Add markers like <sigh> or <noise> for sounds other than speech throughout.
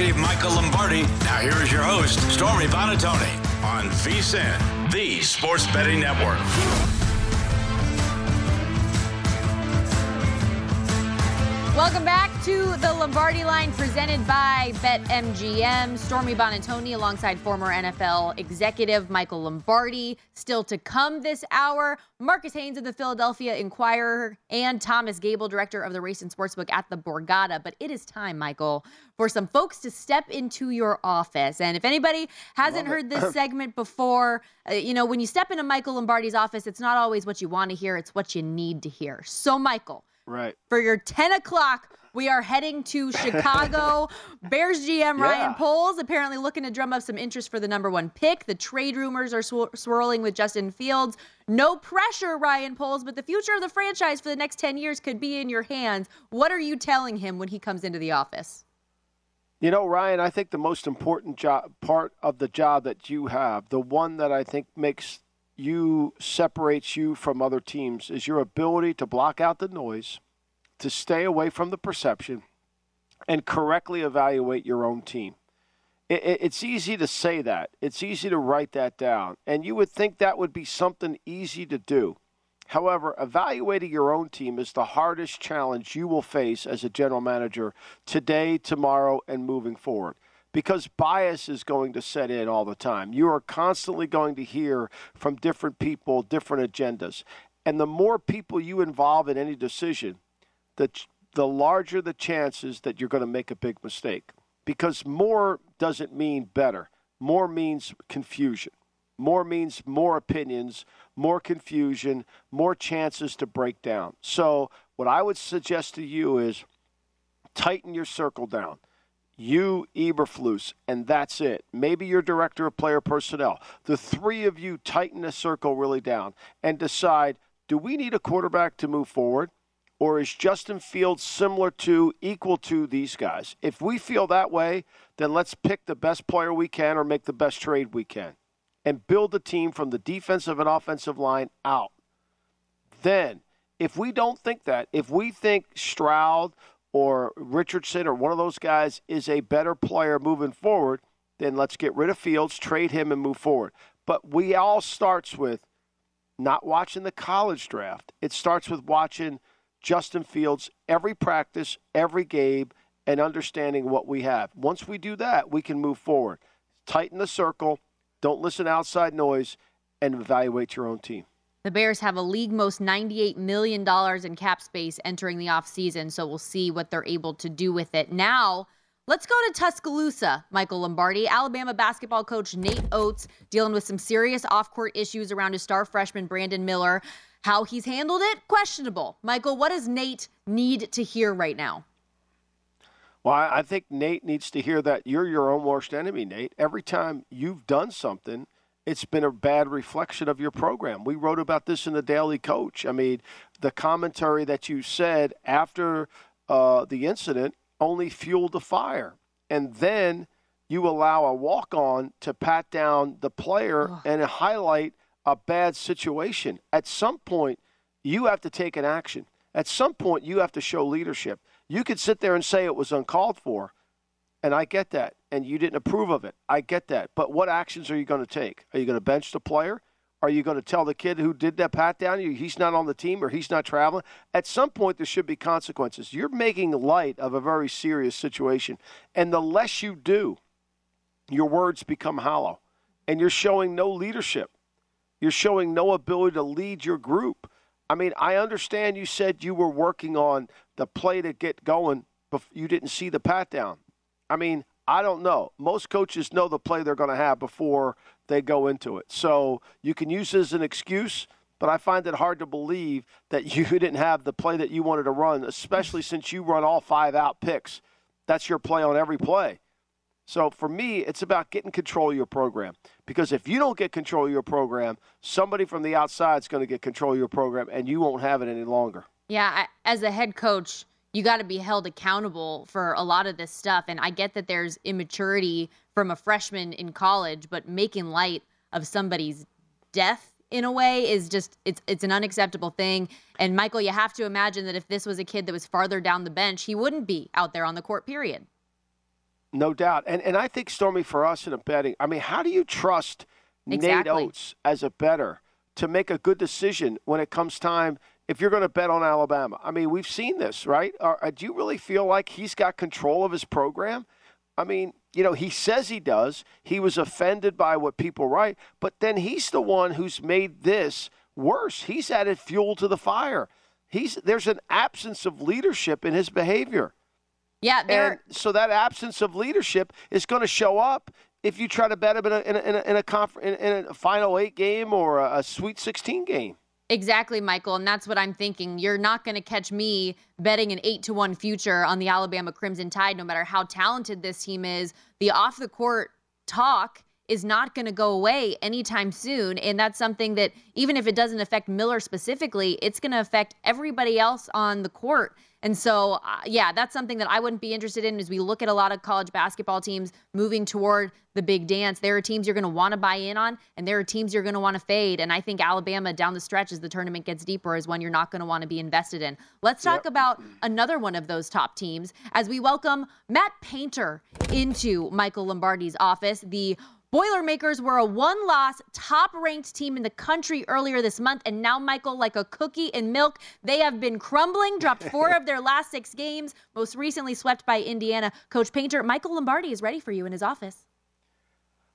Executive Michael Lombardi. Now here is your host, Stormy Buonantony, on VSIN, the Sports Betting Network. Welcome back to the Lombardi line presented by BetMGM. Stormy Buonantony alongside former NFL executive Michael Lombardi. Still to come this hour, Marcus Hayes of the Philadelphia Inquirer and Thomas Gable, director of the Race and Sportsbook at the Borgata. But it is time, Michael, for some folks to step into your office. And if anybody hasn't heard this <clears throat> segment before, uh, you know, when you step into Michael Lombardi's office, it's not always what you want to hear, it's what you need to hear. So, Michael, Right. for your 10 o'clock. We are heading to <laughs> Chicago. Bears GM Ryan Yeah. Poles apparently looking to drum up some interest for the number one pick. The trade rumors are swir- swirling with Justin Fields. No pressure, Ryan Poles, but the future of the franchise for the next 10 years could be in your hands. What are you telling him when he comes into the office? You know, Ryan, I think the most important job, part of the job that you have, the one that I think makes you separates you from other teams, is your ability to block out the noise, to stay away from the perception, and correctly evaluate your own team. It, it, it's easy to say that. It's easy to write that down, and you would think that would be something easy to do. However, evaluating your own team is the hardest challenge you will face as a general manager today, tomorrow, and moving forward. Because bias is going to set in all the time. You are constantly going to hear from different people, different agendas. And the more people you involve in any decision, the, the larger the chances that you're going to make a big mistake. Because more doesn't mean better, more means confusion. More means more opinions, more confusion, more chances to break down. So, what I would suggest to you is tighten your circle down. You, Eberflus, and that's it. Maybe your director of player personnel. The three of you tighten the circle really down and decide do we need a quarterback to move forward? Or is Justin Fields similar to, equal to these guys? If we feel that way, then let's pick the best player we can or make the best trade we can and build the team from the defensive and offensive line out. Then, if we don't think that, if we think Stroud or Richardson or one of those guys is a better player moving forward, then let's get rid of Fields, trade him, and move forward. But we all starts with not watching the college draft. It starts with watching Justin Fields every practice, every game, and understanding what we have. Once we do that, we can move forward. Tighten the circle, don't listen to outside noise, and evaluate your own team. The Bears have a league most $98 million in cap space entering the offseason, so we'll see what they're able to do with it. Now, let's go to Tuscaloosa, Michael Lombardi. Alabama basketball coach Nate Oats dealing with some serious off court issues around his star freshman Brandon Miller. How he's handled it, questionable. Michael, what does Nate need to hear right now? Well, I think Nate needs to hear that you're your own worst enemy, Nate. Every time you've done something, it's been a bad reflection of your program. We wrote about this in the Daily Coach. I mean, the commentary that you said after uh, the incident only fueled the fire. And then you allow a walk on to pat down the player Ugh. and highlight a bad situation. At some point, you have to take an action. At some point, you have to show leadership. You could sit there and say it was uncalled for, and I get that, and you didn't approve of it. I get that. But what actions are you going to take? Are you going to bench the player? Are you going to tell the kid who did that pat down he's not on the team or he's not traveling? At some point, there should be consequences. You're making light of a very serious situation. And the less you do, your words become hollow. And you're showing no leadership. You're showing no ability to lead your group. I mean, I understand you said you were working on the play to get going, but you didn't see the pat down. I mean, I don't know. Most coaches know the play they're going to have before they go into it. So you can use this as an excuse, but I find it hard to believe that <laughs> you didn't have the play that you wanted to run, especially since you run all five out picks. That's your play on every play. So for me, it's about getting control of your program. Because if you don't get control of your program, somebody from the outside is going to get control of your program, and you won't have it any longer. Yeah, as a head coach, you got to be held accountable for a lot of this stuff. And I get that there's immaturity from a freshman in college, but making light of somebody's death in a way is just it's it's an unacceptable thing. And Michael, you have to imagine that if this was a kid that was farther down the bench, he wouldn't be out there on the court. Period. No doubt. And and I think Stormy for us in a betting, I mean, how do you trust exactly. Nate Oats as a better to make a good decision when it comes time if you're going to bet on Alabama? I mean, we've seen this, right? Are, uh, do you really feel like he's got control of his program? I mean, you know, he says he does. He was offended by what people write, but then he's the one who's made this worse. He's added fuel to the fire. He's there's an absence of leadership in his behavior. Yeah, and so that absence of leadership is going to show up if you try to bet him in a in a, in a, in a, conf- in, in a final eight game or a, a Sweet 16 game. Exactly, Michael, and that's what I'm thinking. You're not going to catch me betting an eight to one future on the Alabama Crimson Tide, no matter how talented this team is. The off the court talk is not going to go away anytime soon. And that's something that, even if it doesn't affect Miller specifically, it's going to affect everybody else on the court. And so, uh, yeah, that's something that I wouldn't be interested in as we look at a lot of college basketball teams moving toward the big dance. There are teams you're going to want to buy in on, and there are teams you're going to want to fade. And I think Alabama down the stretch as the tournament gets deeper is one you're not going to want to be invested in. Let's talk yep. about another one of those top teams as we welcome Matt Painter into Michael Lombardi's office, the Boilermakers were a one loss, top ranked team in the country earlier this month. And now, Michael, like a cookie in milk, they have been crumbling, dropped four of their last six games, most recently swept by Indiana. Coach Painter, Michael Lombardi is ready for you in his office.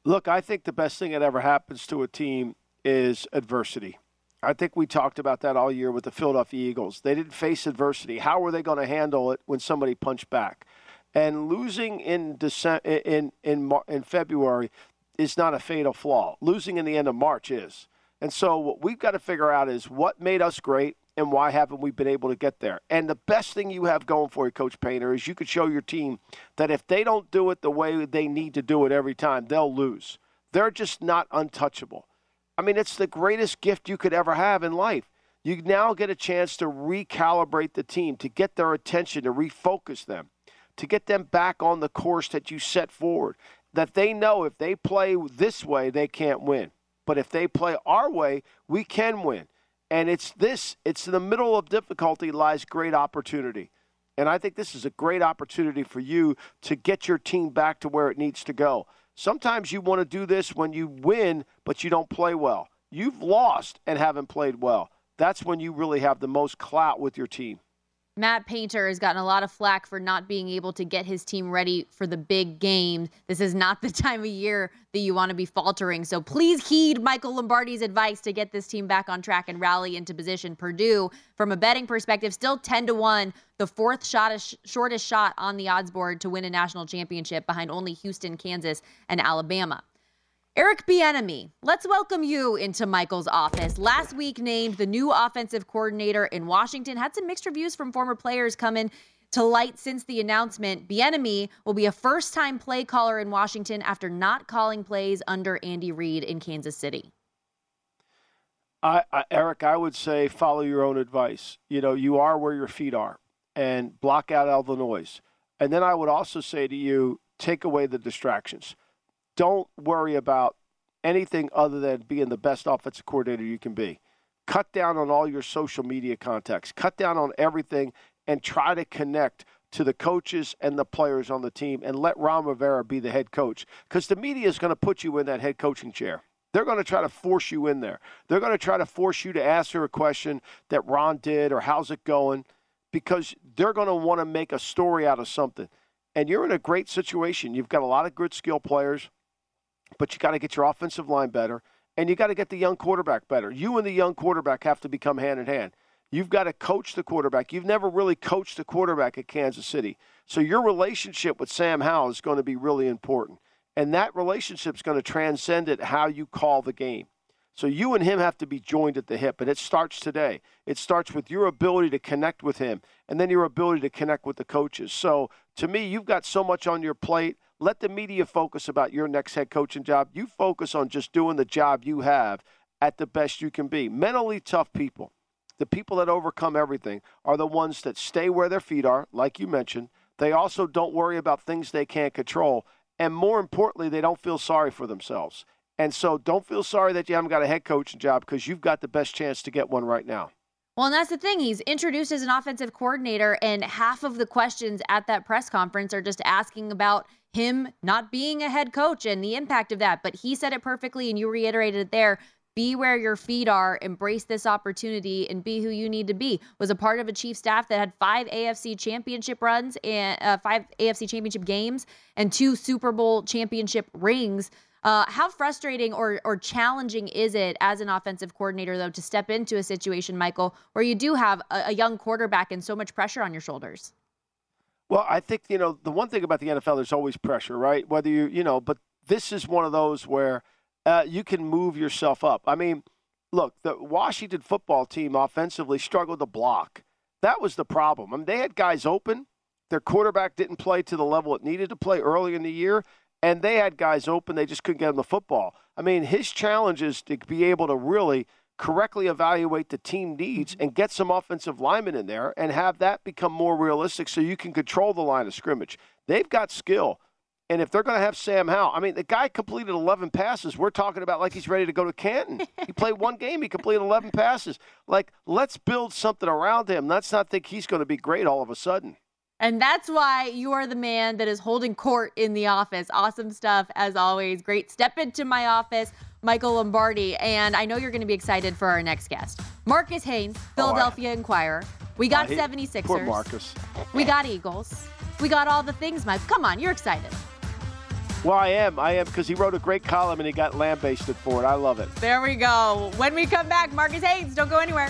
Look, I think the best thing that ever happens to a team is adversity. I think we talked about that all year with the Philadelphia Eagles. They didn't face adversity. How were they going to handle it when somebody punched back? And losing in December, in in in February, is not a fatal flaw. Losing in the end of March is. And so what we've got to figure out is what made us great and why haven't we been able to get there? And the best thing you have going for you, Coach Painter, is you could show your team that if they don't do it the way they need to do it every time, they'll lose. They're just not untouchable. I mean, it's the greatest gift you could ever have in life. You now get a chance to recalibrate the team, to get their attention, to refocus them, to get them back on the course that you set forward that they know if they play this way, they can't win. But if they play our way, we can win. And it's this, it's in the middle of difficulty lies great opportunity. And I think this is a great opportunity for you to get your team back to where it needs to go. Sometimes you want to do this when you win, but you don't play well. You've lost and haven't played well. That's when you really have the most clout with your team. Matt Painter has gotten a lot of flack for not being able to get his team ready for the big game. This is not <laughs> the time of year that you want to be faltering. So please heed Michael Lombardi's advice to get this team back on track and rally into position. Purdue, from a betting perspective, still 10 to 1, the fourth shot shortest shot on the odds board to win a national championship behind only Houston, Kansas, and Alabama. Eric Bieniemy, let's welcome you into Michael's office. Last week named the new offensive coordinator in Washington. Had some mixed reviews from former players coming to light since the announcement. Bieniemy will be a first-time play caller in Washington after not calling plays under Andy Reid in Kansas City. I, I, Eric, I would say follow your own advice. You know, you are where your feet are, and block out all the noise. And then I would also say to you, take away the distractions don't worry about anything other than being the best offensive coordinator you can be. Cut down on all your social media contacts, cut down on everything, and try to connect to the coaches and the players on the team and let Ron Rivera be the head coach. Because the media is going to put you in that head coaching chair. They're going to try to force you in there. They're going to try to force you to answer a question that Ron did or how's it going because they're going to want to make a story out of something. And you're in a great situation. You've got a lot of good skill players but you got to get your offensive line better and you got to get the young quarterback better. You and the young quarterback have to become hand in hand. You've got to coach the quarterback. You've never really coached the quarterback at Kansas City. So your relationship with Sam Howell is going to be really important. And that relationship is going to transcend it how you call the game. So you and him have to be joined at the hip, and it starts today. It starts with your ability to connect with him and then your ability to connect with the coaches. So to me, you've got so much on your plate. Let the media focus about your next head coaching job. You focus on just doing the job you have at the best you can be. Mentally tough people, the people that overcome everything, are the ones that stay where their feet are, like you mentioned. They also don't worry about things they can't control. And more importantly, they don't feel sorry for themselves. And so don't feel sorry that you haven't got a head coaching job because you've got the best chance to get one right now. Well, and that's the thing. He's introduced as an offensive coordinator, and half of the questions at that press conference are just asking about him not being a head coach and the impact of that. But he said it perfectly, and you reiterated it there. Be where your feet are, embrace this opportunity, and be who you need to be. Was a part of a chief staff that had five AFC championship runs and uh, five AFC championship games and two Super Bowl championship rings. Uh, how frustrating or, or challenging is it as an offensive coordinator, though, to step into a situation, Michael, where you do have a, a young quarterback and so much pressure on your shoulders? Well, I think, you know, the one thing about the NFL, there's always pressure, right? Whether you, you know, but this is one of those where uh, you can move yourself up. I mean, look, the Washington football team offensively struggled to block. That was the problem. I mean, they had guys open. Their quarterback didn't play to the level it needed to play early in the year and they had guys open. They just couldn't get them the football. I mean, his challenge is to be able to really correctly evaluate the team needs mm-hmm. and get some offensive linemen in there and have that become more realistic so you can control the line of scrimmage. They've got skill. And if they're going to have Sam Howell, I mean, the guy completed 11 passes. We're talking about like he's ready to go to Canton. he played one game, he completed 11 passes. Like, let's build something around him. Let's not think he's going to be great all of a sudden. And that's why you are the man that is holding court in the office. Awesome stuff, as always. Great step into my office, Michael Lombardi. And I know you're going to be excited for our next guest, Marcus Hayes, Philadelphia oh, I... Inquirer. We got 76ers. Poor Marcus. We got Eagles. We got all the things, Mike. Come on, you're excited. Well, I am. I am because he wrote a great column and he got lambasted for it. I love it. There we go. When we come back, Marcus Hayes, don't go anywhere.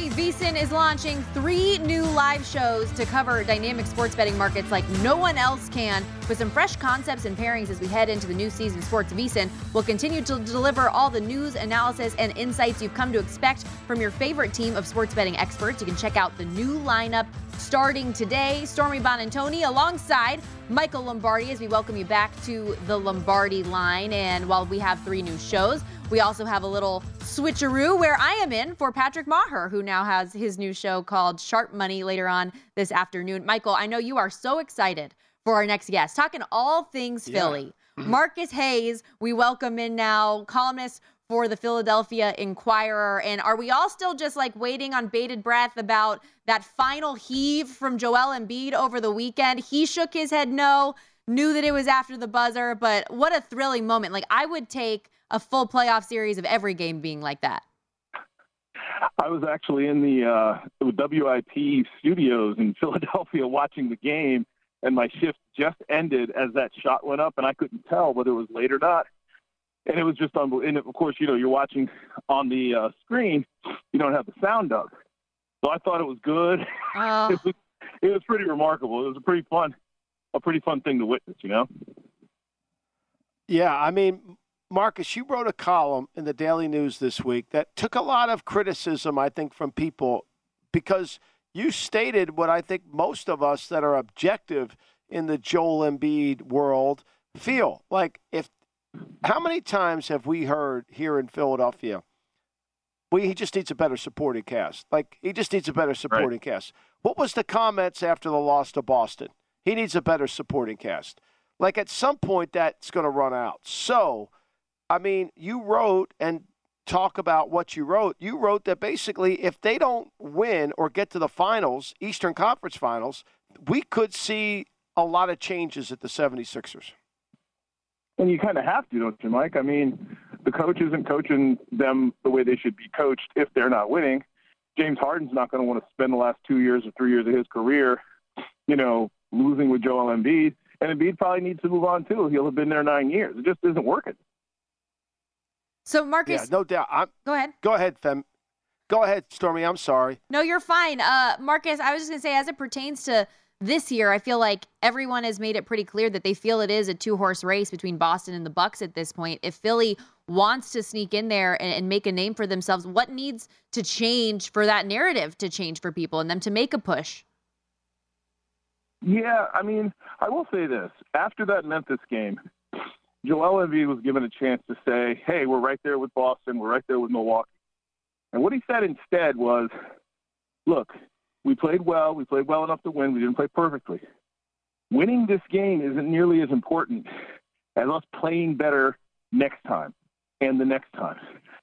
Today, is launching three new live shows to cover dynamic sports betting markets like no one else can. With some fresh concepts and pairings as we head into the new season Sports VSIN, we'll continue to deliver all the news, analysis, and insights you've come to expect from your favorite team of sports betting experts. You can check out the new lineup starting today. Stormy Buonantony alongside Michael Lombardi as we welcome you back to the Lombardi line. And while we have three new shows, we also have a little switcheroo where I am in for Patrick Meagher, who now has his new show called Sharp Money later on this afternoon. Michael, I know you are so excited for our next guest, talking all things yeah. Philly. <clears throat> Marcus Hayes, we welcome in now, columnist for the Philadelphia Inquirer. And are we all still just like waiting on bated breath about that final heave from Joel Embiid over the weekend? He shook his head no, knew that it was after the buzzer, but what a thrilling moment. Like, I would take a full playoff series of every game being like that. I was actually in the uh, WIP studios in <laughs> Philadelphia watching the game, and my shift just ended as that shot went up, and I couldn't tell whether it was late or not and it was just unbelievable. And of course, you know, you're watching on the uh, screen, you don't have the sound up. So I thought it was good. Oh. <laughs> it, was, it was pretty remarkable. It was a pretty fun, a pretty fun thing to witness, you know. Yeah, I mean, Marcus, you wrote a column in the Daily News this week that took a lot of criticism, I think, from people because you stated what I think most of us that are objective in the Joel Embiid world feel like if how many times have we heard here in Philadelphia? We, he just needs a better supporting cast. Like he just needs a better supporting right. cast. What was the comments after the loss to Boston? He needs a better supporting cast. Like at some point that's going to run out. So, I mean, you wrote and talk about what you wrote. You wrote that basically if they don't win or get to the finals, Eastern Conference finals, we could see a lot of changes at the 76ers. And you kind of have to, don't you, Mike? I mean, the coach isn't coaching them the way they should be coached if they're not winning. James Harden's not going to want to spend the last two years or three years of his career, you know, losing with Joel Embiid. And Embiid probably needs to move on too. He'll have been there nine years. It just isn't working. So Marcus, yeah, no doubt. I'm, go ahead. Go ahead, Fem. Go ahead, Stormy. I'm sorry. No, you're fine. Uh, Marcus, I was just gonna say, as it pertains to this year, I feel like everyone has made it pretty clear that they feel it is a two horse race between Boston and the Bucks at this point. If Philly wants to sneak in there and, and make a name for themselves, what needs to change for that narrative to change for people and them to make a push? Yeah, I mean, I will say this. After that Memphis game, Joel Embiid was given a chance to say, hey, we're right there with Boston. We're right there with Milwaukee. And what he said instead was, look, we played well. We played well enough to win. We didn't play perfectly. Winning this game isn't nearly as important as us playing better next time and the next time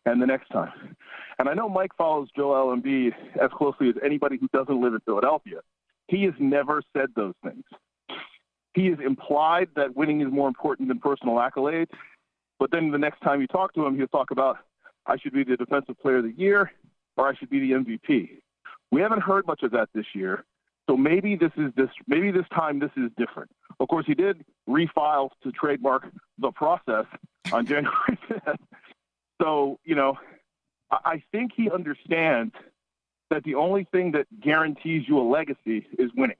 and the next time. And I know Mike follows Joel Embiid as closely as anybody who doesn't live in Philadelphia. He has never said those things. He has implied that winning is more important than personal accolades. But then the next time you talk to him, he'll talk about, I should be the defensive player of the year or I should be the MVP. We haven't heard much of that this year. So maybe this is this maybe this time this is different. Of course, he did refile to trademark the process on <laughs> January 5th. So, you know, I think he understands that the only thing that guarantees you a legacy is winning.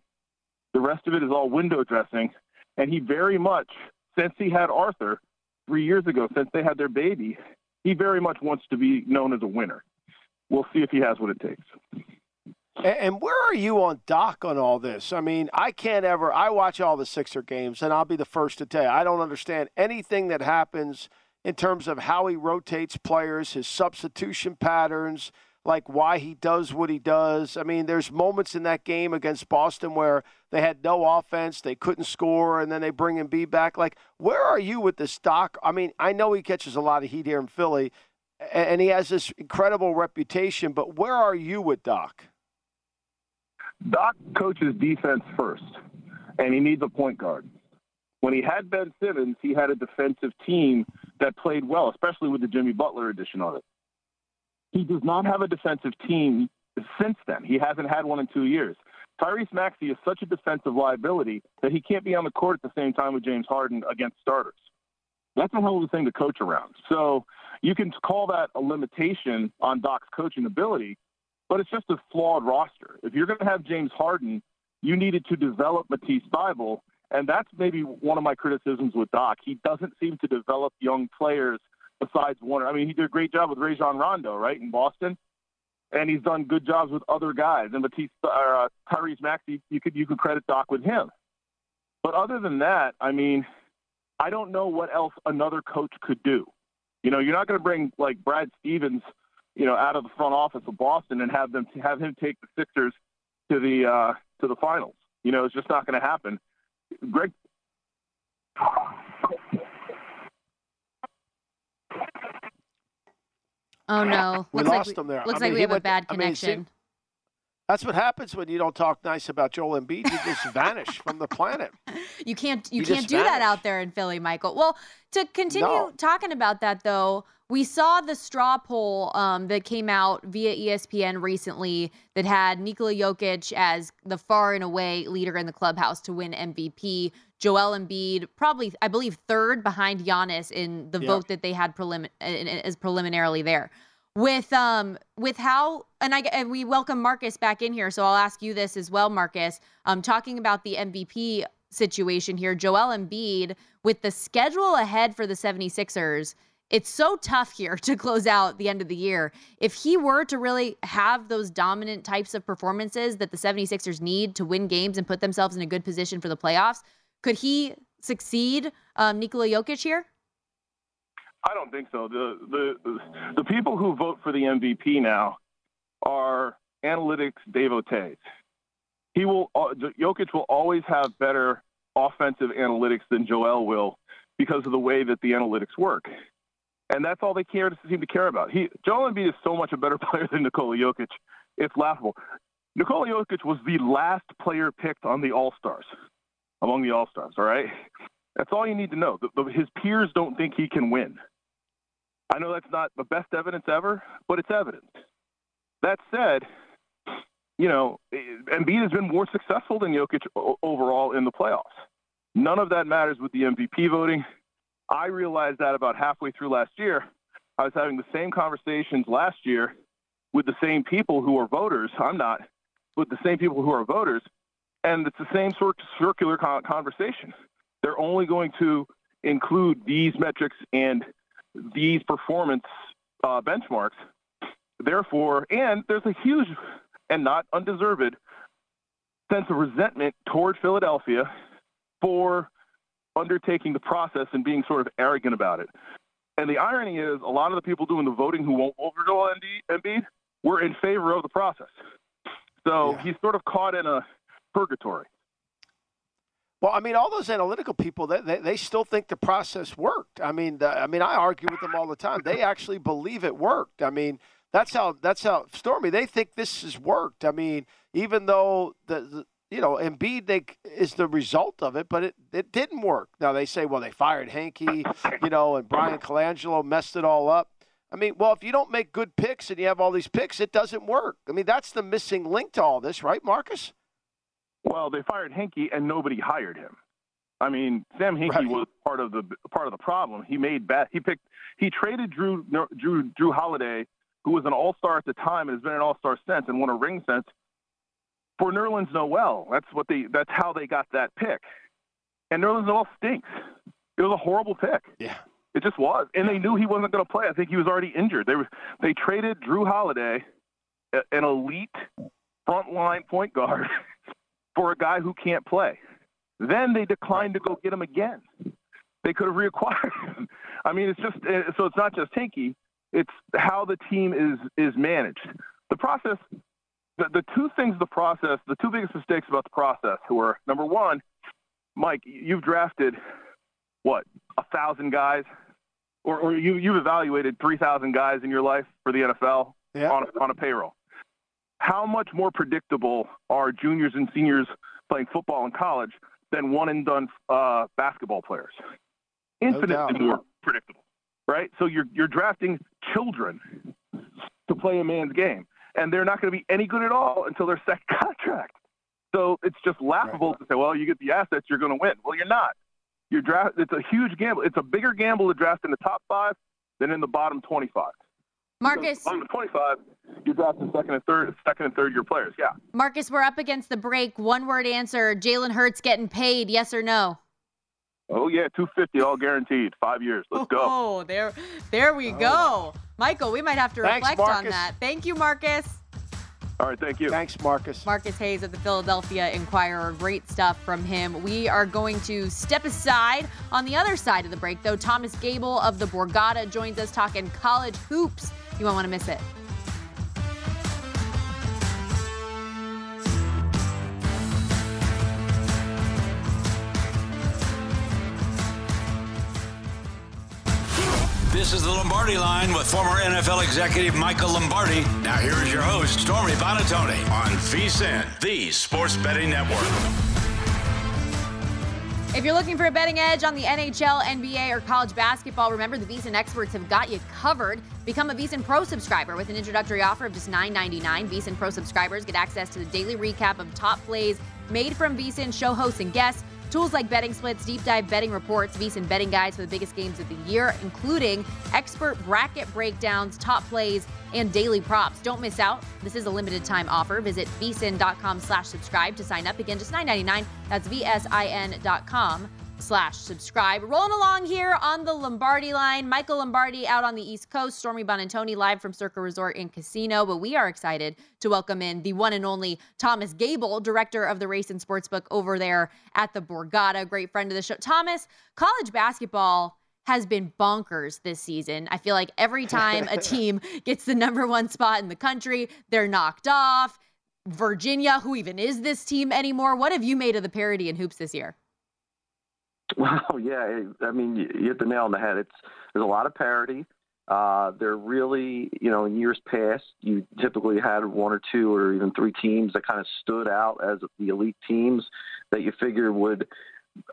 The rest of it is all window dressing. And he very much, since he had Arthur three years ago, since they had their baby, he very much wants to be known as a winner. We'll see if he has what it takes. And where are you on Doc on all this? I mean, I can't ever. I watch all the Sixer games, and I'll be the first to tell you, I don't understand anything that happens in terms of how he rotates players, his substitution patterns, like why he does what he does. I mean, there's moments in that game against Boston where they had no offense, they couldn't score, and then they bring him B back. Like, where are you with this Doc? I mean, I know he catches a lot of heat here in Philly, and he has this incredible reputation, but where are you with Doc? Doc coaches defense first, and he needs a point guard. When he had Ben Simmons, he had a defensive team that played well, especially with the Jimmy Butler edition on it. He does not have a defensive team since then. He hasn't had one in two years. Tyrese Maxey is such a defensive liability that he can't be on the court at the same time with James Harden against starters. That's a hell of a thing to coach around. So you can call that a limitation on Doc's coaching ability, but it's just a flawed roster. If you're going to have James Harden, you needed to develop Matisse Thybulle, and that's maybe one of my criticisms with Doc. He doesn't seem to develop young players besides one. I mean, he did a great job with Rajon Rondo, right, in Boston, and he's done good jobs with other guys. And Matisse, uh, Tyrese Maxey, you could you could credit Doc with him. But other than that, I mean, I don't know what else another coach could do. You know, you're not going to bring like Brad Stevens, you know, out of the front office of Boston and have them have him take the Sixers to the uh, to the finals. You know, it's just not going to happen. Greg. Oh no! We looks lost like we, him there. Looks I like mean, we he have a went- bad I mean, see- connection. That's what happens when you don't talk nice about Joel Embiid. You just <laughs> vanish from the planet. You can't you You can't just do that out there in Philly, Michael. Well, to continue No. talking about that though, we saw the straw poll um, that came out via ESPN recently that had Nikola Jokic as the far and away leader in the clubhouse to win MVP. Joel Embiid, probably I believe third behind Giannis in the Yeah. vote that they had prelim- as preliminarily there. With um with how and I and we welcome Marcus back in here, so I'll ask you this as well, Marcus. Um, talking about the MVP situation here, Joel Embiid with the schedule ahead for the 76ers. It's so tough here <laughs> to close out the end of the year. If he were to really have those dominant types of performances that the 76ers need to win games and put themselves in a good position for the playoffs, could he succeed um, Nikola Jokic here? I don't think so. The the the people who vote for the MVP now are analytics devotees. He will uh, Jokic will always have better offensive analytics than Joel will because of the way that the analytics work. And that's all they care to seem to care about. He Joel Embiid is so much a better <laughs> player than Nikola Jokic. It's laughable. Nikola Jokic was the last player picked on the All Stars, among the All Stars. All right, that's all you need to know. The, the, his peers don't think he can win. I know that's not the best evidence ever, but it's evidence. That said, you know, eh, Embiid has been more successful than Jokic overall in the playoffs. None of that matters with the MVP voting. I realized that about halfway through last year. I was having the same conversations last year with the same people who are voters. I'm not, with the same people who are voters. And it's the same sort of circular conversation. They're only going to include these metrics and these performance uh, benchmarks. Therefore, and there's a huge and not undeserved sense of resentment toward Philadelphia for undertaking the process and being sort of arrogant about it. And the irony is, a lot of the people doing the voting who won't vote for Joel Embiid were in favor of the process. So yeah. he's sort of caught in a purgatory. Well, I mean, all those analytical people, they, they, still think the process worked. I mean, the, I mean, I argue with them all the time. They actually believe it worked. I mean, that's how that's how Stormy. They think this has worked. I mean, even though the you know Embiid they, is the result of it, but it, it didn't work. Now they say, well, they fired Hinkie, you know, and Bryan Colangelo messed it all up. I mean, well, if you don't make good picks and you have all these picks, it doesn't work. I mean, that's the missing link to all this, right, Marcus? Well, they fired Hinkie and nobody hired him. I mean, Sam Hinkie right. was part of the part of the problem. He made bad. He picked. He traded Jrue Jrue Jrue Holiday, who was an All Star at the time and has been an All Star since and won a ring since, for Nerlens Noel. That's what they. That's how they got that pick. And Nerlens Noel stinks. It was a horrible pick. Yeah. It just was, and they knew he wasn't going to play. I think he was already injured. They were they traded Jrue Holiday, an elite frontline point guard, <laughs> for a guy who can't play. Then they declined to go get him again. They could have reacquired him. <laughs> I mean, it's just eh, so it's not just Hinkie. It's how the team is is managed. The process, the, the two things, the process, the two biggest mistakes about the process were number one, Mike, you've drafted what a thousand guys or, or you you've evaluated three thousand guys in your life for the NFL yeah. on a, on a payroll. How much more predictable are juniors and seniors playing football in college than one and done uh, basketball players? Infinitely no more predictable, right? So you're you're drafting children to play a man's game, and they're not going to be any good at all until their second <laughs> contract. So it's just laughable right. to say, well, you get the assets, you're going to win. Well, you're not. You're draft. It's a huge gamble. It's a bigger gamble to draft in the top five than in the bottom 25. Marcus, bottom 25, you're drafting second and third, second and third year players. Yeah. Marcus, we're up against the break. One word answer: Jalen Hurts getting paid? Yes or no? Oh yeah, 250 all guaranteed. Five years. Let's go. Oh, there, there we go. Oh, Michael, we might have to Thanks, reflect Marcus. on that. Thank you, Marcus. All right, thank you. Thanks, Marcus. Marcus Hayes of the Philadelphia Inquirer. Great stuff from him. We are going to step aside. On the other side of the break, though, Thomas Gable of the Borgata joins us talking college hoops. You won't want to miss it. This is the Lombardi line with former NFL executive Michael Lombardi. Now here is your host, Stormy Buonantony, on VSIN, the Sports Betting Network. If you're looking for a betting edge on the NHL, NBA, or college basketball, remember the VSIN experts have got you covered. Become a VSIN Pro subscriber with an introductory offer of just $9.99. VSIN Pro subscribers get access to the daily recap of top plays made from VSIN show hosts and guests Tools like betting splits, deep dive betting reports, VSIN betting guides for the biggest games of the year, including expert bracket breakdowns, top plays, and daily props. Don't miss out. This is a limited time offer. Visit vsin.com slash subscribe to sign up. Again, just $9.99. That's vsin.com slash subscribe. Rolling along here on the Lombardi line. Michael Lombardi out on the East Coast. Stormy Buonantony live from Circa Resort and Casino. But we are excited to welcome in the one and only Thomas Gable, director of the Race and Sportsbook over there at the Borgata. Great friend of the show. Thomas, college basketball has been bonkers this season. I feel like every time a <laughs> team gets the number one spot in the country, they're knocked off. Virginia, who even is this team anymore? What have you made of the parity in hoops this year? <laughs> Well, yeah, I mean, you hit the nail on the head. It's there's a lot of parity. Uh, they're really, you know, in years past, you typically had one or two or even three teams that kind of stood out as the elite teams that you figure would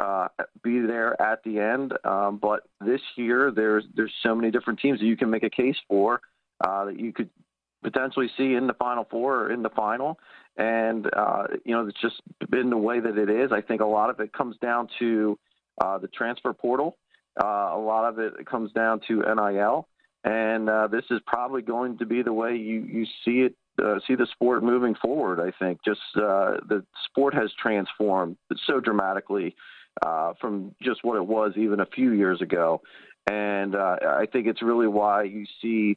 uh, be there at the end. Um, but this year, there's there's so many different teams that you can make a case for uh, that you could potentially see in the Final Four or in the final. And uh, you know, it's just been the way that it is. I think a lot of it comes down to uh, the transfer portal. Uh, a lot of it comes down to NIL, and uh, this is probably going to be the way you, you see it uh, see the sport moving forward. I think just uh, the sport has transformed so dramatically uh, from just what it was even a few years ago, and uh, I think it's really why you see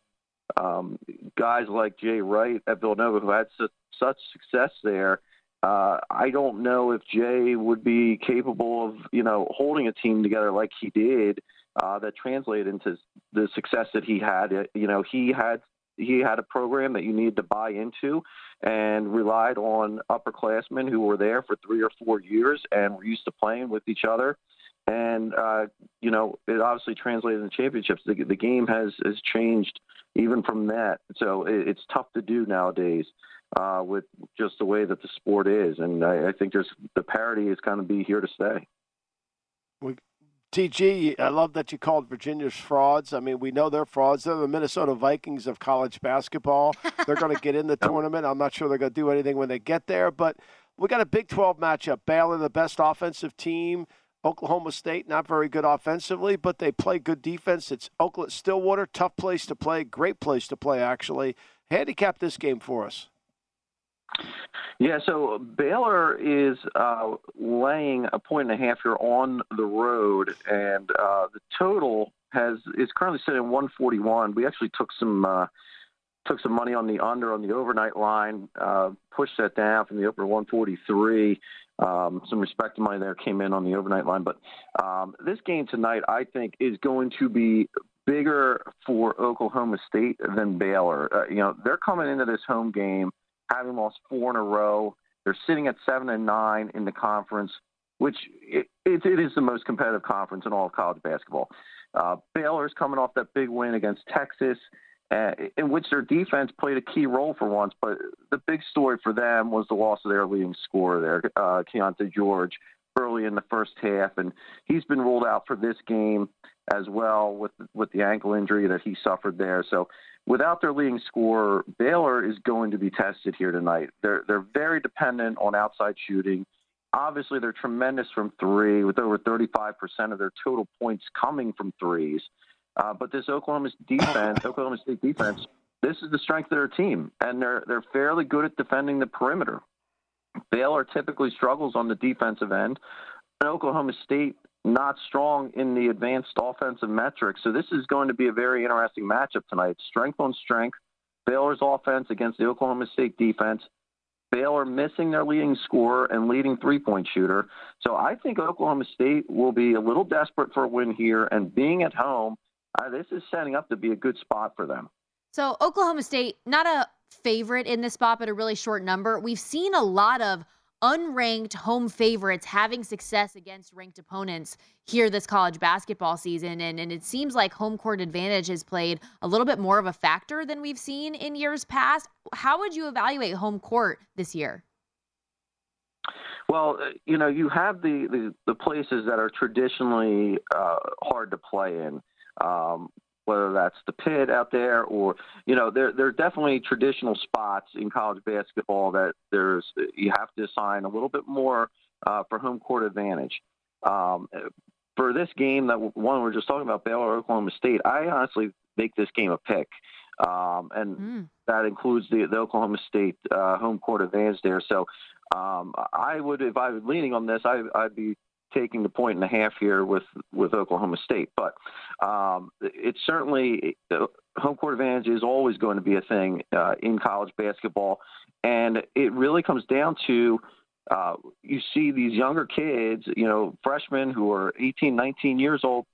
um, guys like Jay Wright at Villanova who had su- such success there. Uh, I don't know if Jay would be capable of, you know, holding a team together like he did. Uh, that translated into the success that he had. You know, he had he had a program that you needed to buy into, and relied on upperclassmen who were there for three or four years and were used to playing with each other. And uh, you know, it obviously translated into championships. The, the game has has changed even from that. So it, it's tough to do nowadays uh, with just the way that the sport is. And I, I think there's the parity is going to be here to stay. We, TG, I love that you called Virginia's frauds. I mean, we know they're frauds. They're the Minnesota Vikings of college basketball. They're going to get in the <laughs> tournament. I'm not sure they're going to do anything when they get there, but we got a Big 12 matchup. Baylor, the best offensive team. Oklahoma State, not very good offensively, but they play good defense. It's Oakland Stillwater, tough place to play, great place to play, actually. Handicap this game for us. Yeah, so Baylor is uh, laying a point and a half here on the road, and uh, the total has is currently sitting at 141. We actually took some uh, took some money on the under on the overnight line, uh, pushed that down from the upper 143. Um, some respect money there came in on the overnight line, but um, this game tonight, I think, is going to be bigger for Oklahoma State than Baylor. Uh, you know, they're coming into this home game having lost four in a row. They're sitting at seven and nine in the conference, which it, it, it is the most competitive conference in all of college basketball. Uh, Baylor's coming off that big win against Texas, uh, in which their defense played a key role for once. But the big story for them was the loss of their leading scorer there, uh, Keyonte George, early in the first half, and he's been ruled out for this game as well with with the ankle injury that he suffered there. So without their leading scorer, Baylor is going to be tested here tonight. They're they're very dependent on outside shooting. Obviously, they're tremendous from three, with over 35% of their total points coming from threes. Uh, but this Oklahoma defense, Oklahoma State defense, this is the strength of their team, and they're they're fairly good at defending the perimeter. Baylor typically struggles on the defensive end. And Oklahoma State not strong in the advanced offensive metrics. So this is going to be a very interesting matchup tonight. Strength on strength. Baylor's offense against the Oklahoma State defense. Baylor missing their leading scorer and leading three point shooter. So I think Oklahoma State will be a little desperate for a win here. And being at home, uh, this is setting up to be a good spot for them. So Oklahoma State, not a favorite in this spot, but a really short number. We've seen a lot of unranked home favorites having success against ranked opponents here this college basketball season. And, and it seems like home court advantage has played a little bit more of a factor than we've seen in years past. How would you evaluate home court this year? Well, you know, you have the, the, the places that are traditionally uh, hard to play in. Um, whether that's the pit out there or you know there there are definitely traditional spots in college basketball that there's you have to assign a little bit more uh, for home court advantage. Um, for this game that one we're just talking about Baylor Oklahoma State, I honestly make this game a pick. Um, and mm. that includes the, the Oklahoma State uh, home court advantage there. So um, I would, if I was leaning on this, I, I'd be taking the point and a half here with with Oklahoma State. But um, it's certainly home court advantage is always going to be a thing uh, in college basketball, and it really comes down to. Uh, you see these younger kids, you know, freshmen who are 18, 19 years old,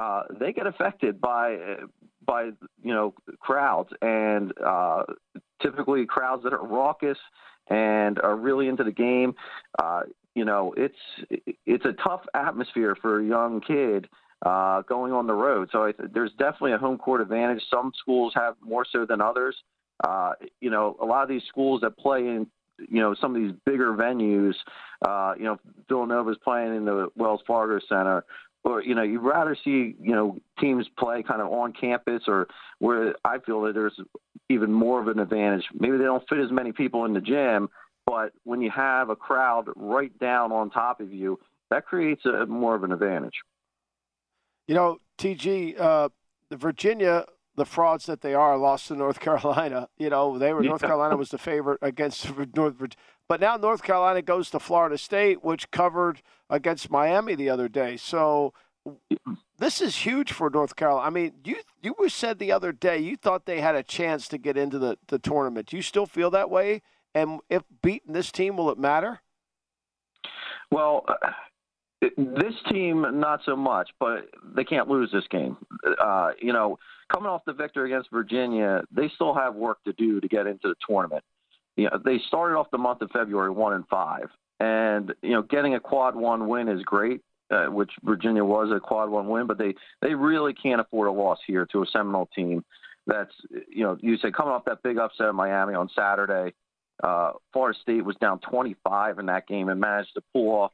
uh, they get affected by by you know crowds and uh, typically crowds that are raucous and are really into the game. Uh, you know, it's it's a tough atmosphere for a young kid uh, going on the road. So th- there's definitely a home court advantage. Some schools have more so than others. Uh, you know, a lot of these schools that play in you know some of these bigger venues. Uh, you know, Villanova's playing in the Wells Fargo Center. Or you know, you'd rather see you know teams play kind of on campus, or where I feel that there's even more of an advantage. Maybe they don't fit as many people in the gym, but when you have a crowd right down on top of you, that creates a more of an advantage. You know, TG, uh, the Virginia the frauds that they are, lost to North <laughs> Carolina. You know, they were yeah. North Carolina was the favorite against <laughs> North Virginia. But now North Carolina goes to Florida State, which covered against Miami the other day. So this is huge for North Carolina. I mean, you you were said the other day you thought they had a chance to get into the, the tournament. Do you still feel that way? And if beating this team, will it matter? Well, this team not so much, but they can't lose this game. Uh, you know, coming off the victory against Virginia, they still have work to do to get into the tournament. You know, they started off the month of February one and five, and you know, getting a quad one win is great uh, which Virginia was a quad one win, but they they really can't afford a loss here to a Seminole team. That's you know you say coming off that big upset in Miami on Saturday. Uh, State was down 25 in that game and managed to pull off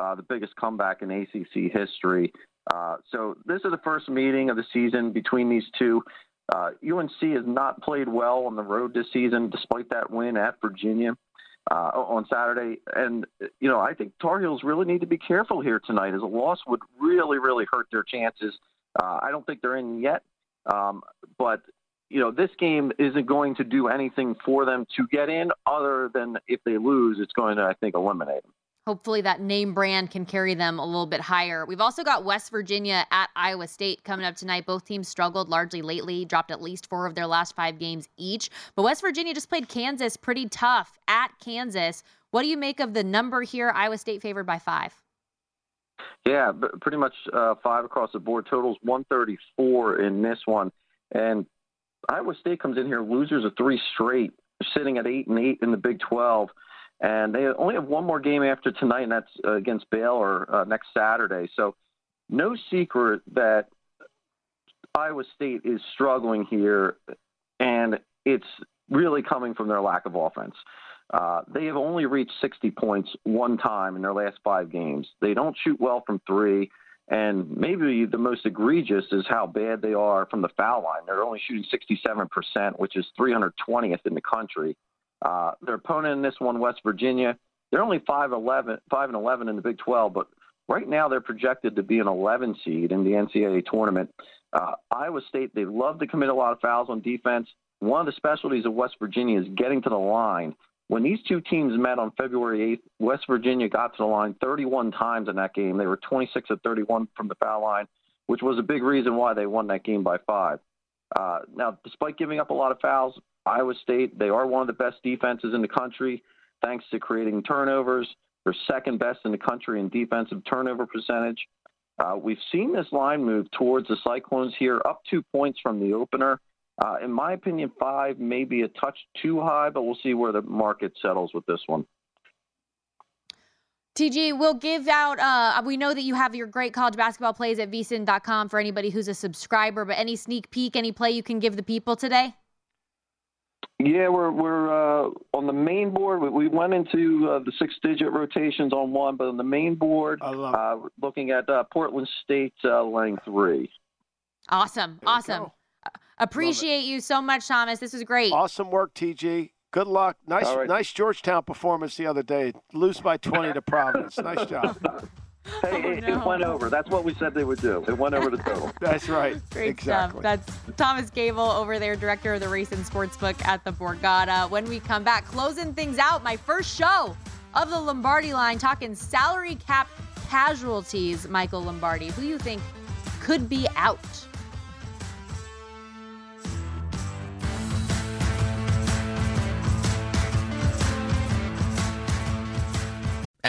uh, the biggest comeback in ACC history. Uh, so this is the first meeting of the season between these two. UNC uh, has not played well on the road this season, despite that win at Virginia uh, on Saturday. And, you know, I think Tar Heels really need to be careful here tonight, as a loss would really, really hurt their chances. Uh, I don't think they're in yet. Um, but, you know, this game isn't going to do anything for them to get in other than if they lose, it's going to, I think, eliminate them hopefully that name brand can carry them a little bit higher. We've also got West Virginia at Iowa State coming up tonight. Both teams struggled largely lately, dropped at least four of their last five games each. But West Virginia just played Kansas pretty tough at Kansas. What do you make of the number here? Iowa State favored by five. Yeah, pretty much uh, five across the board. Totals 134 in this one. And Iowa State comes in here losers of three straight, sitting at eight and eight in the Big 12 and they only have one more game after tonight, and that's uh, against Baylor uh, next Saturday. So, no secret that Iowa State is struggling here, and it's really coming from their lack of offense. Uh, they have only reached 60 points one time in their last five games. They don't shoot well from three, and maybe the most egregious is how bad they are from the foul line. They're only shooting 67%, which is 320th in the country. Uh, their opponent in this one, West Virginia, they're only 5 11, 5 and 11 in the Big 12, but right now they're projected to be an 11 seed in the NCAA tournament. Uh, Iowa State, they love to commit a lot of fouls on defense. One of the specialties of West Virginia is getting to the line. When these two teams met on February 8th, West Virginia got to the line 31 times in that game. They were 26 of 31 from the foul line, which was a big reason why they won that game by five. Uh, now, despite giving up a lot of fouls, Iowa State, they are one of the best defenses in the country, thanks to creating turnovers. They're second best in the country in defensive turnover percentage. Uh, we've seen this line move towards the Cyclones here, up two points from the opener. Uh, in my opinion, five may be a touch too high, but we'll see where the market settles with this one. TG, we'll give out. Uh, we know that you have your great college basketball plays at vsin.com for anybody who's a subscriber, but any sneak peek, any play you can give the people today? Yeah, we're we're uh, on the main board. We, we went into uh, the six-digit rotations on one, but on the main board, uh, looking at uh, Portland State uh, laying three. Awesome, there awesome. Appreciate you so much, Thomas. This was great. Awesome work, TG. Good luck. Nice, right. nice Georgetown performance the other day. Lose by 20 to Providence. Nice job. <laughs> Hey, oh, it, no. it, went over. That's what we said they would do. It went over the total. <laughs> That's right. <laughs> Great exactly. stuff. That's Thomas Gable over there, director of the Race and sports book at the Borgata. When we come back, closing things out, my first show of the Lombardi line, talking salary cap casualties. Michael Lombardi, who you think could be out?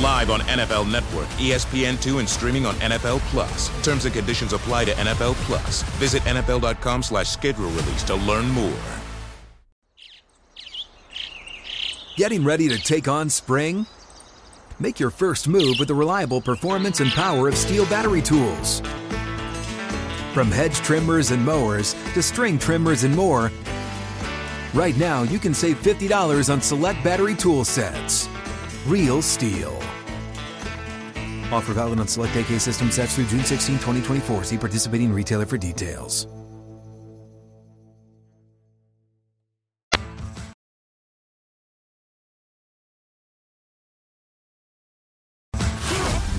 Live on NFL Network, ESPN2, and streaming on NFL Plus. Terms and conditions apply to NFL Plus. Visit NFL.com slash schedule release to learn more. Getting ready to take on spring? Make your first move with the reliable performance and power of STIHL battery tools. From hedge trimmers and mowers to string trimmers and more, right now you can save $50 on select battery tool sets. Real STIHL. Offer valid on select AK system sets through June 16, 2024. See participating retailer for details.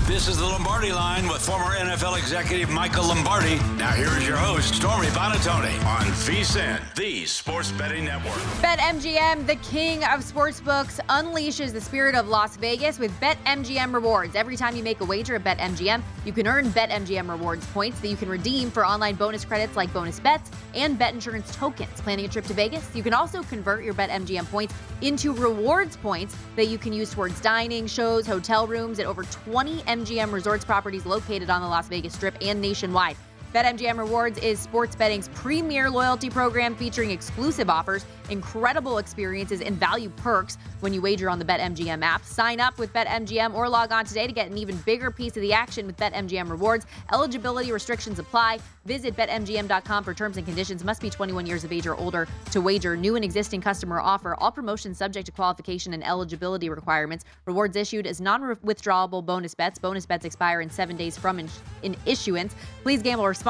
This is the Lombardi line with former NFL executive Michael Lombardi. Now here is your host, Stormy Buonantony on VSIN, the Sports Betting Network. BetMGM, the king of sportsbooks, unleashes the spirit of Las Vegas with BetMGM rewards. Every time you make a wager at BetMGM, you can earn BetMGM rewards points that you can redeem for online bonus credits like bonus bets and bet insurance tokens. Planning a trip to Vegas? You can also convert your BetMGM points into rewards points that you can use towards dining, shows, hotel rooms at over 20 MGM Resorts properties located on the Las Vegas Strip and nationwide. BetMGM Rewards is sports betting's premier loyalty program featuring exclusive offers, incredible experiences, and value perks when you wager on the BetMGM app. Sign up with BetMGM or log on today to get an even bigger piece of the action with BetMGM Rewards. Eligibility restrictions apply. Visit BetMGM.com for terms and conditions. Must be 21 years of age or older to wager. New and existing customer offer. All promotions subject to qualification and eligibility requirements. Rewards issued as non-withdrawable bonus bets. Bonus bets expire in seven days from in, in issuance. Please gamble responsibly.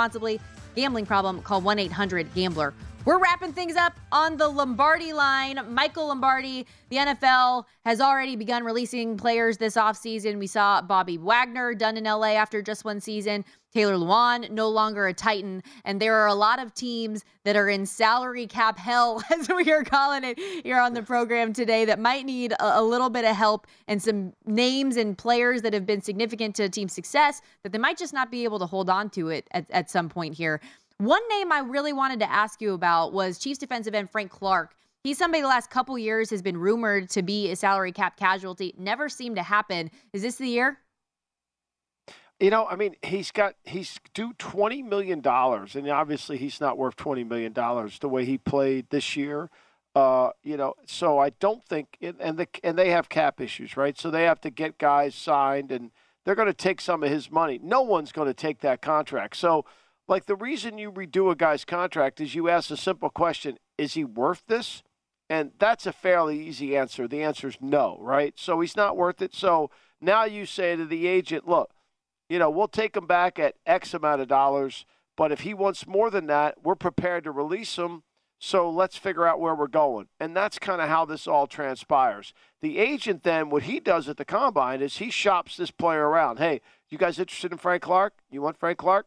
Gambling problem? Call 1-800-GAMBLER. We're wrapping things up on the Lombardi line. Michael Lombardi, the NFL has already begun releasing players this offseason. We saw Bobby Wagner done in LA after just one season. Taylor Lewan, no longer a Titan. And there are a lot of teams that are in salary cap hell, <laughs> as we are calling it here on the program today, that might need a, a little bit of help and some names and players that have been significant to team success that they might just not be able to hold on to it at, at some point here. One name I really wanted to ask you about was Chiefs defensive end Frank Clark. He's somebody the last couple years has been rumored to be a salary cap casualty. Never seemed to happen. Is this the year? You know, I mean, he's got he's due twenty million dollars, and obviously he's not worth twenty million dollars the way he played this year. Uh, you know, so I don't think, and the and they have cap issues, right? So they have to get guys signed, and they're going to take some of his money. No one's going to take that contract. So, like the reason you redo a guy's contract is you ask a simple question: Is he worth this? And that's a fairly easy answer. The answer is no, right? So he's not worth it. So now you say to the agent, look you know, we'll take him back at X amount of dollars. But if he wants more than that, we're prepared to release him. So let's figure out where we're going. And that's kind of how this all transpires. The agent then, what he does at the combine is he shops this player around. Hey, you guys interested in Frank Clark? You want Frank Clark?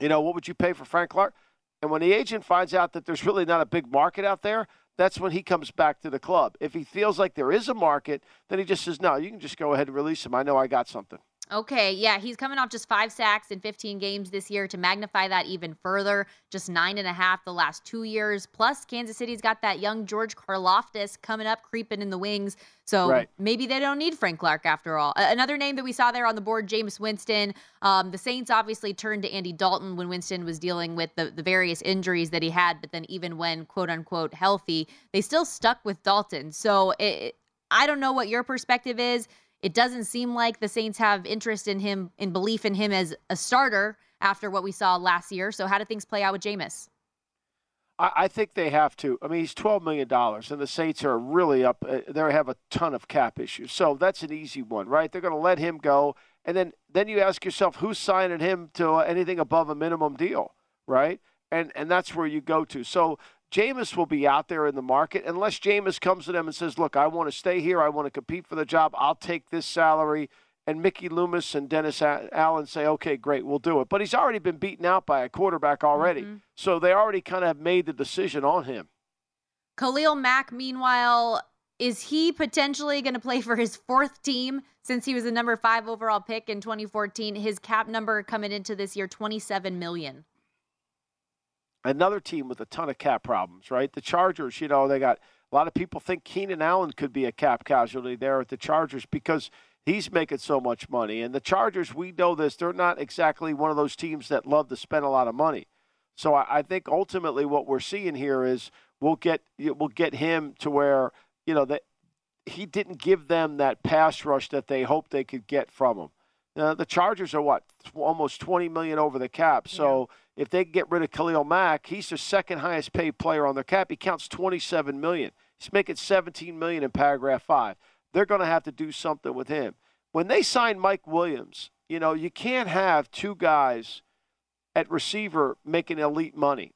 You know, what would you pay for Frank Clark? And when the agent finds out that there's really not a big market out there, that's when he comes back to the club. If he feels like there is a market, then he just says, no, you can just go ahead and release him. I know I got something. Okay, yeah, he's coming off just five sacks in 15 games this year. To magnify that even further, just nine and a half the last two years. Plus, Kansas City's got that young George Karlaftis coming up, creeping in the wings. So right. maybe they don't need Frank Clark after all. Another name that we saw there on the board, Jameis Winston. Um, the Saints obviously turned to Andy Dalton when Winston was dealing with the, the various injuries that he had, but then even when quote unquote healthy, they still stuck with Dalton. So it, I don't know what your perspective is. It doesn't seem like the Saints have interest in him, in belief in him as a starter after what we saw last year. So, how do things play out with Jameis? I, think they have to. I mean, he's twelve million dollars, and the Saints are really up. Uh, they have a ton of cap issues, so that's an easy one, right? They're going to let him go, and then then you ask yourself, who's signing him to anything above a minimum deal, right? And and that's where you go to. So Jameis will be out there in the market unless Jameis comes to them and says, "Look, I want to stay here. I want to compete for the job. I'll take this salary." and Mickey Loomis and Dennis Allen say, okay, great, we'll do it. But he's already been beaten out by a quarterback already. Mm-hmm. So they already kind of have made the decision on him. Khalil Mack, meanwhile, is he potentially going to play for his fourth team since he was the number five overall pick in 2014? His cap number coming into this year, 27 million. Another team with a ton of cap problems, right? The Chargers, you know, they got a lot of people think Keenan Allen could be a cap casualty there at the Chargers because he's making so much money. And the Chargers, we know this, they're not exactly one of those teams that love to spend a lot of money. So I, I think ultimately what we're seeing here is we'll get we'll get him to where you know that he didn't give them that pass rush that they hoped they could get from him. Uh, the Chargers are what almost 20 million over the cap. So yeah. If they get rid of Khalil Mack, he's the second highest paid player on their cap. He counts 27 million. He's making 17 million in paragraph five. They're going to have to do something with him. When they signed Mike Williams, you know you can't have two guys at receiver making elite money.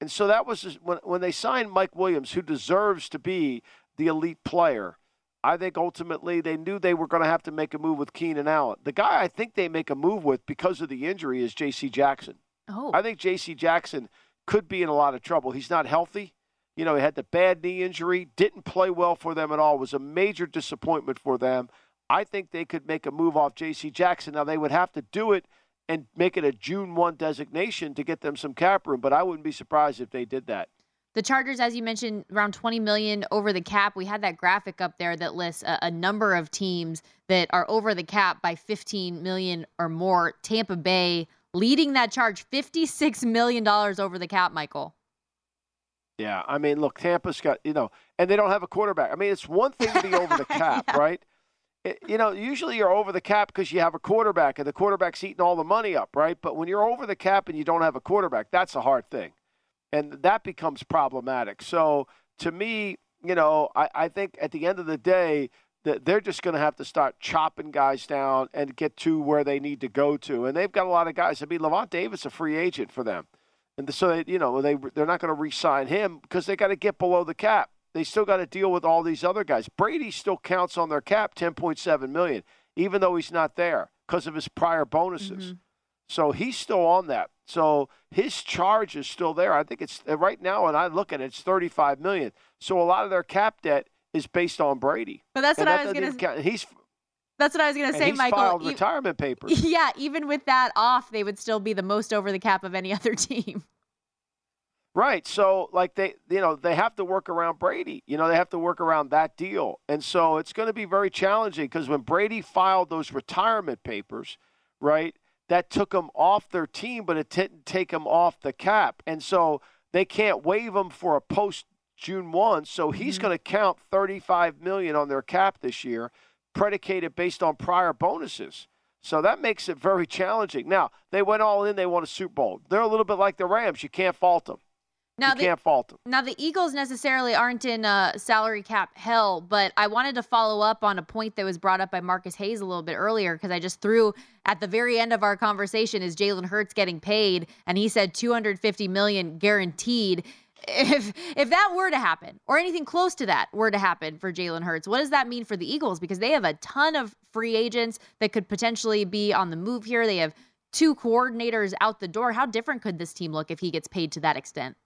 And so that was when, when they signed Mike Williams, who deserves to be the elite player. I think ultimately they knew they were going to have to make a move with Keenan Allen. The guy I think they make a move with because of the injury is J.C. Jackson. Oh. I think J.C. Jackson could be in a lot of trouble. He's not healthy. You know, he had the bad knee injury, didn't play well for them at all, was a major disappointment for them. I think they could make a move off J.C. Jackson. Now, they would have to do it and make it a June 1 designation to get them some cap room, but I wouldn't be surprised if they did that. The Chargers, as you mentioned, around 20 million over the cap. We had that graphic up there that lists a, a, number of teams that are over the cap by 15 million or more. Tampa Bay leading that charge, 56 million dollars over the cap. Michael. Yeah, I mean, look, Tampa's got you know, and they don't have a quarterback. I mean, it's one thing to be over the <laughs> cap, yeah. right? It, you know, usually you're over the cap because you have a quarterback, and the quarterback's eating all the money up, right? But when you're over the cap and you don't have a quarterback, that's a hard thing and that becomes problematic. So to me, you know, I, I think at the end of the day, they're just going to have to start chopping guys down and get to where they need to go to. And they've got a lot of guys. I mean, Lavonte David's a free agent for them, and so they, you know they they're not going to re-sign him because they got to get below the cap. They still got to deal with all these other guys. Brady still counts on their cap, ten point seven million, even though he's not there because of his prior bonuses. Mm-hmm. So he's still on that. So his charge is still there. I think it's right now, and I look at it, it's 35 million. So a lot of their cap debt is based on Brady. But that's and what that I was going to. He's. That's what I was going to say, he's Michael. Filed retirement papers. <laughs> Yeah, even with that off, they would still be the most over the cap of any <laughs> other team. Right. So, like they, you know, they have to work around Brady. You know, they have to work around that deal, and so it's going to be very challenging because when Brady filed those retirement papers, right, that took them off their team, but it didn't take them off the cap. And so they can't waive him for a post June 1. So he's mm-hmm. going to count 35 million on their cap this year, predicated based on prior bonuses. So that makes it very challenging. Now, they went all in, they won a Super Bowl. They're a little bit like the Rams. You can't fault them. Now you the, can't fault them. Now the Eagles necessarily aren't in uh, salary cap hell, but I wanted to follow up on a point that was brought up by Marcus Hayes a little bit earlier because I just threw at the very end of our conversation is Jalen Hurts getting paid, and he said 250 million guaranteed. If if that were to happen, or anything close to that were to happen for Jalen Hurts, what does that mean for the Eagles? Because they have a ton of free agents that could potentially be on the move here. They have two coordinators out the door. How different could this team look if he gets paid to that extent?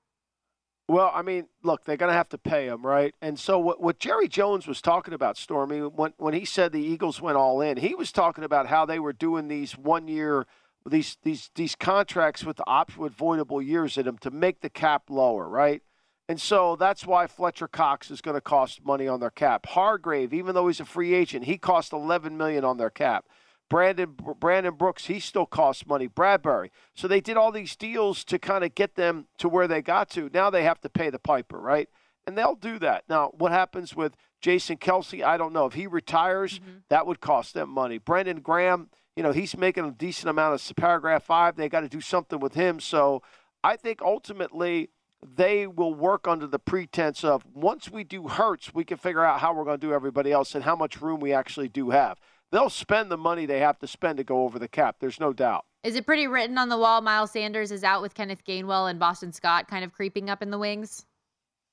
Well, I mean, look, they're going to have to pay him, right? And so what, what Jerry Jones was talking about, Stormy, when, when he said the Eagles went all in, he was talking about how they were doing these one year, these these these contracts with the option with voidable years in them to make the cap lower, right? And so that's why Fletcher Cox is going to cost money on their cap. Hargrave, even though he's a free agent, he cost 11 million on their cap. Brandon Brandon Brooks, he still costs money. Bradbury. So they did all these deals to kind of get them to where they got to. Now they have to pay the piper, right? And they'll do that. Now, what happens with Jason Kelce? I don't know. If he retires, mm-hmm. that would cost them money. Brandon Graham, you know, he's making a decent amount of paragraph five. They got to do something with him. So I think ultimately they will work under the pretense of once we do Hurts, we can figure out how we're going to do everybody else and how much room we actually do have they'll spend the money they have to spend to go over the cap. There's no doubt. Is it pretty written on the wall? Miles Sanders is out with Kenneth Gainwell and Boston Scott kind of creeping up in the wings.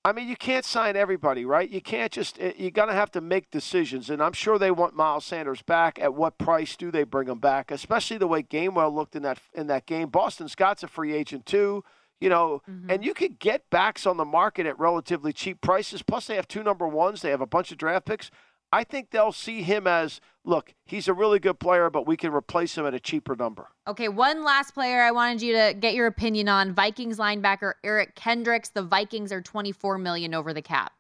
I mean, you can't sign everybody, right? You can't just. eh, You're gonna have to make decisions, and I'm sure they want Miles Sanders back. At what price do they bring him back? Especially the way Gainwell looked in that in that game. Boston Scott's a free agent too, you know, and you could get backs on the market at relatively cheap prices. Plus, they have two number ones. They have a bunch of draft picks. I think they'll see him as look. He's a really good player, but we can replace him at a cheaper number. Okay, one last player I wanted you to get your opinion on. Vikings linebacker Eric Kendricks. The Vikings are 24 million over the cap.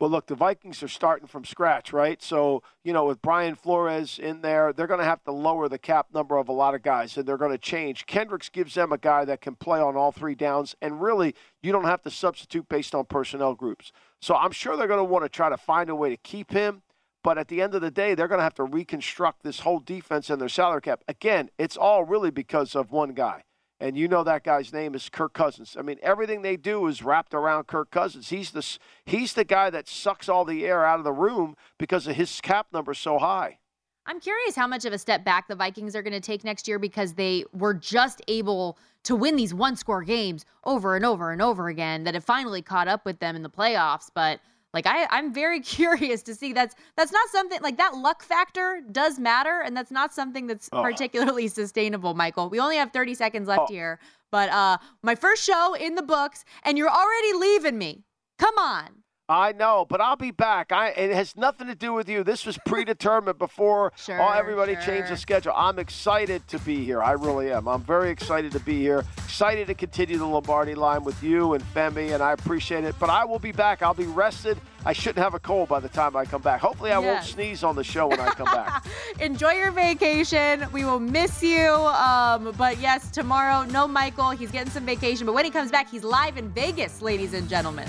Well, look, the Vikings are starting from scratch, right? So, you know, with Brian Flores in there, they're going to have to lower the cap number of a lot of guys, and they're going to change. Kendricks gives them a guy that can play on all three downs, and really, you don't have to substitute based on personnel groups. So I'm sure they're going to want to try to find a way to keep him. But at the end of the day, they're going to have to reconstruct this whole defense and their salary cap. Again, it's all really because of one guy. And you know that guy's name is Kirk Cousins. I mean, everything they do is wrapped around Kirk Cousins. He's the he's the guy that sucks all the air out of the room because of his cap number so high. I'm curious how much of a step back the Vikings are going to take next year because they were just able to win these one score games over and over and over again that have finally caught up with them in the playoffs. But like I, I'm very <laughs> curious to see that's that's not something like that luck factor does matter, and that's not something that's Oh. particularly sustainable, Michael. We only have 30 seconds left Oh. here. But uh my first show in the books, and you're already leaving me. Come on. I know, but I'll be back. I it has nothing to do with you. This was <laughs> predetermined before Sure, all everybody sure. changed the schedule. I'm excited to be here. I really am. I'm very excited to be here. Excited to continue the Lombardi line with you and Femi, and I appreciate it. But I will be back. I'll be rested. I shouldn't have a cold by the time I come back. Hopefully, I won't sneeze on the show when I come back. <laughs> Enjoy your vacation. We will miss you. Um, but yes, tomorrow, no Michael. He's getting some vacation. But when he comes back, he's live in Vegas, ladies and gentlemen.